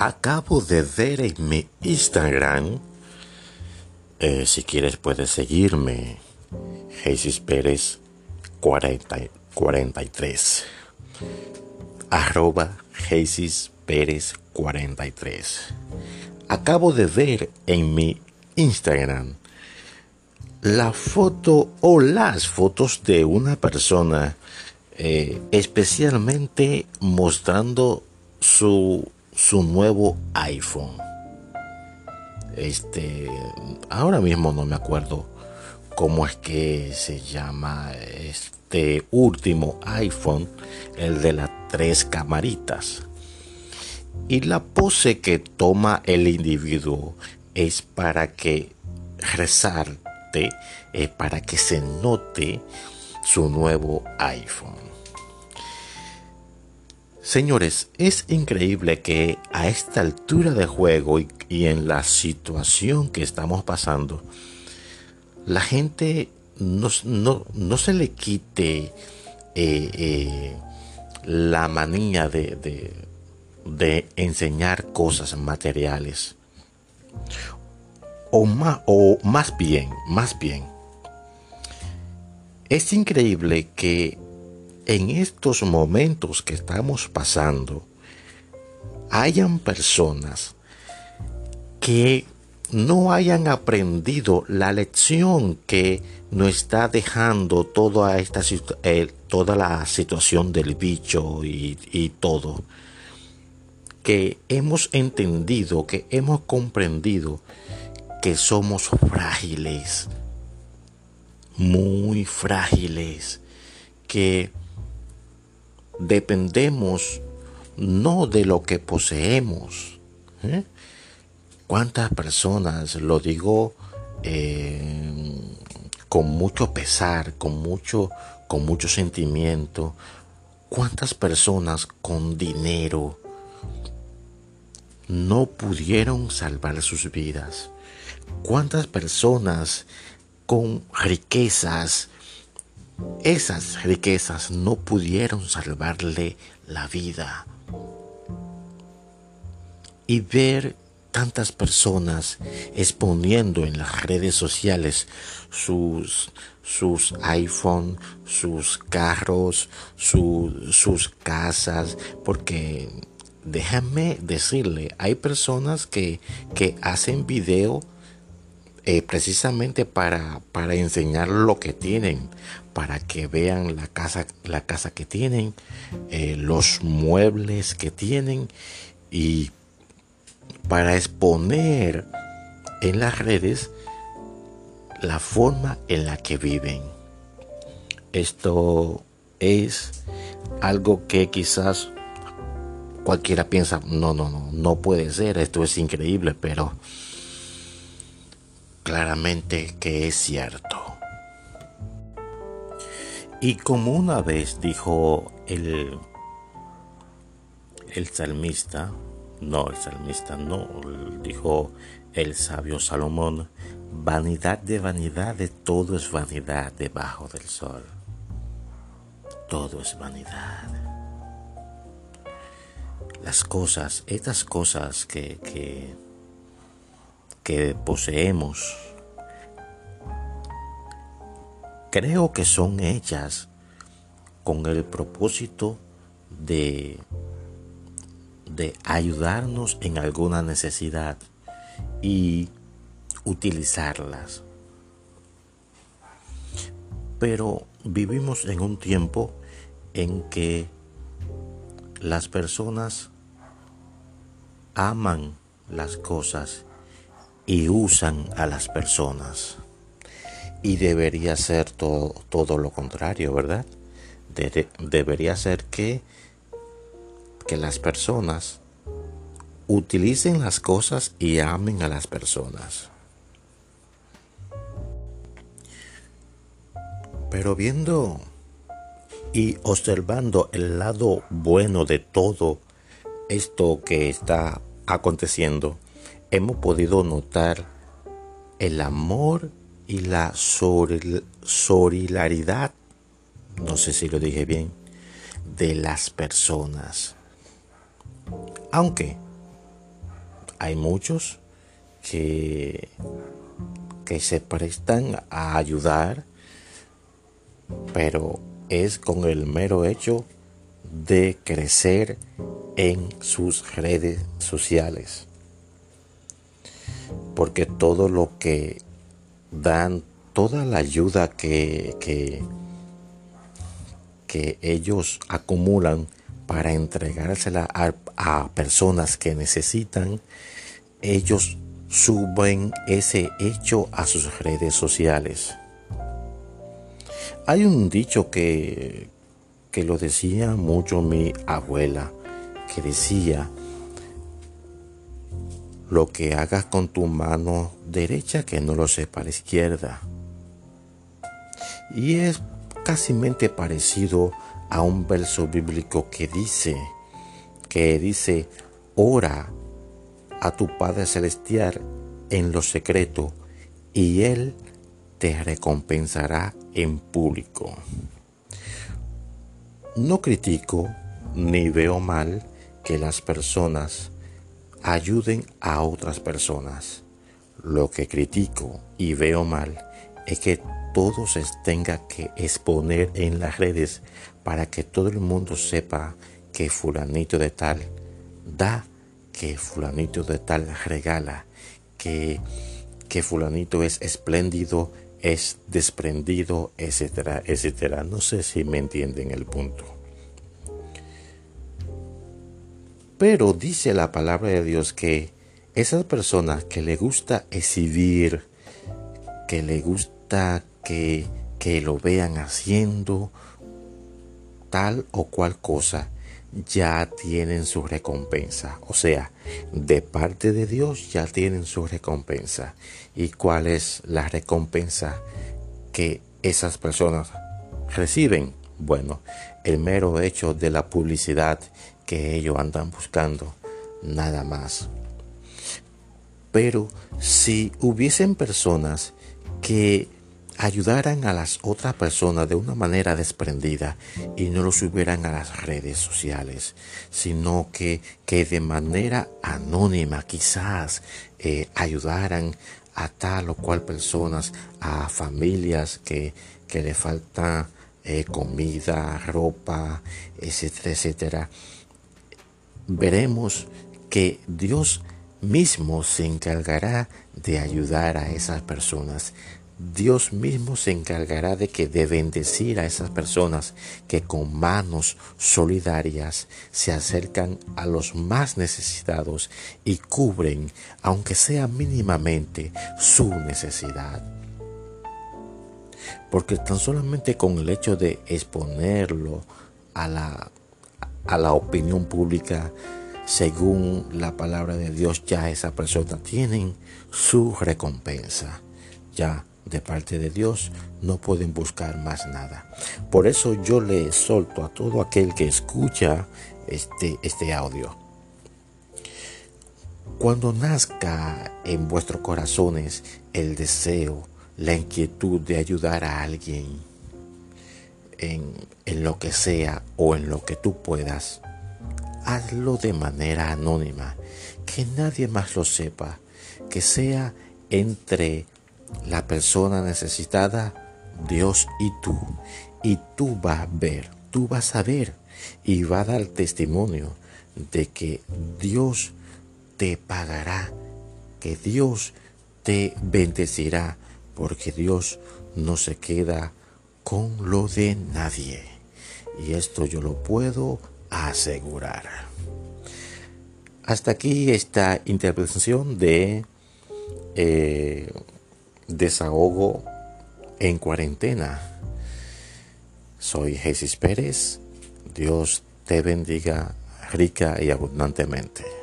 acabo de ver en mi Instagram, eh, si quieres puedes seguirme, Jesús Pérez 43, arroba Jesús Pérez 43. Acabo de ver en mi Instagram la foto o las fotos de una persona eh, especialmente mostrando su, su nuevo iPhone. Este, ahora mismo no me acuerdo cómo es que se llama este último iPhone, el de las tres camaritas. Y la pose que toma el individuo es para que resalte, es para que se note su nuevo iPhone. Señores, es increíble que a esta altura de juego y, en la situación que estamos pasando, la gente no, se le quite eh, eh, la manía de, de, enseñar cosas materiales. O más, o más bien, más bien, es increíble que en estos momentos que estamos pasando hayan personas que no hayan aprendido la lección que nos está dejando toda esta eh, toda la situación del bicho y, y todo que hemos entendido que hemos comprendido que somos frágiles muy frágiles que dependemos no de lo que poseemos. ¿eh? ¿Cuántas personas, lo digo eh, con mucho pesar, con mucho, con mucho sentimiento, cuántas personas con dinero no pudieron salvar sus vidas? ¿Cuántas personas con riquezas esas riquezas no pudieron salvarle la vida. Y ver tantas personas exponiendo en las redes sociales sus, sus iPhone, sus carros, sus casas, porque déjame decirle, hay personas que, que hacen video eh, precisamente para, para enseñar lo que tienen, para que vean la casa, la casa que tienen, eh, los muebles que tienen y para exponer en las redes la forma en la que viven. Esto es algo que quizás cualquiera piensa, no, no, no, no puede ser, esto es increíble, pero claramente que es cierto. Y como una vez dijo el, el salmista, no, el salmista no, dijo el sabio Salomón, vanidad de vanidad de todo es vanidad debajo del sol. Todo es vanidad. Las cosas, estas cosas que, que que poseemos, creo que son hechas con el propósito de, de ayudarnos en alguna necesidad y utilizarlas. Pero vivimos en un tiempo en que las personas aman las cosas y usan a las personas. Y debería ser todo, todo lo contrario, ¿verdad? debería ser que, que las personas utilicen las cosas y amen a las personas. Pero viendo y observando el lado bueno de todo esto que está aconteciendo, hemos podido notar el amor y la solidaridad, no sé si lo dije bien, de las personas. Aunque hay muchos que, que se prestan a ayudar, pero es con el mero hecho de crecer en sus redes sociales. Porque todo lo que dan, toda la ayuda que, que, que ellos acumulan para entregársela a, a personas que necesitan, ellos suben ese hecho a sus redes sociales. Hay un dicho que, que lo decía mucho mi abuela, que decía, lo que hagas con tu mano derecha que no lo sepa la izquierda. Y es casi parecido a un verso bíblico que dice, que dice, ora a tu Padre Celestial en lo secreto y Él te recompensará en público. No critico ni veo mal que las personas ayuden a otras personas. Lo que critico y veo mal es que todo se tenga que exponer en las redes para que todo el mundo sepa que fulanito de tal da que fulanito de tal regala, que, que fulanito es espléndido, es desprendido, etcétera, etcétera. No sé si me entienden el punto. Pero dice la palabra de Dios que esas personas que le gusta exhibir, que le gusta que, que lo vean haciendo tal o cual cosa, ya tienen su recompensa. O sea, de parte de Dios ya tienen su recompensa. ¿Y cuál es la recompensa que esas personas reciben? Bueno, el mero hecho de la publicidad que ellos andan buscando, nada más. Pero si hubiesen personas que ayudaran a las otras personas de una manera desprendida y no lo subieran a las redes sociales, sino que, que de manera anónima quizás eh, ayudaran a tal o cual personas, a familias que, que le falta eh, comida, ropa, etcétera, etcétera, veremos que Dios mismo se encargará de ayudar a esas personas Dios mismo se encargará de que de bendecir a esas personas que con manos solidarias se acercan a los más necesitados y cubren, aunque sea mínimamente, su necesidad. Porque tan solamente con el hecho de exponerlo a la, a la opinión pública, según la palabra de Dios, ya esa persona tienen su recompensa. Ya de parte de Dios, no pueden buscar más nada. Por eso yo le solto a todo aquel que escucha este, este audio. Cuando nazca en vuestros corazones el deseo, la inquietud de ayudar a alguien en, en lo que sea o en lo que tú puedas, hazlo de manera anónima, que nadie más lo sepa, que sea entre la persona necesitada, Dios y tú. Y tú vas a ver, tú vas a ver y va a dar testimonio de que Dios te pagará, que Dios te bendecirá, porque Dios no se queda con lo de nadie. Y esto yo lo puedo asegurar. Hasta aquí esta interpretación de eh, Desahogo en cuarentena. Soy Jesús Pérez. Dios te bendiga rica y abundantemente.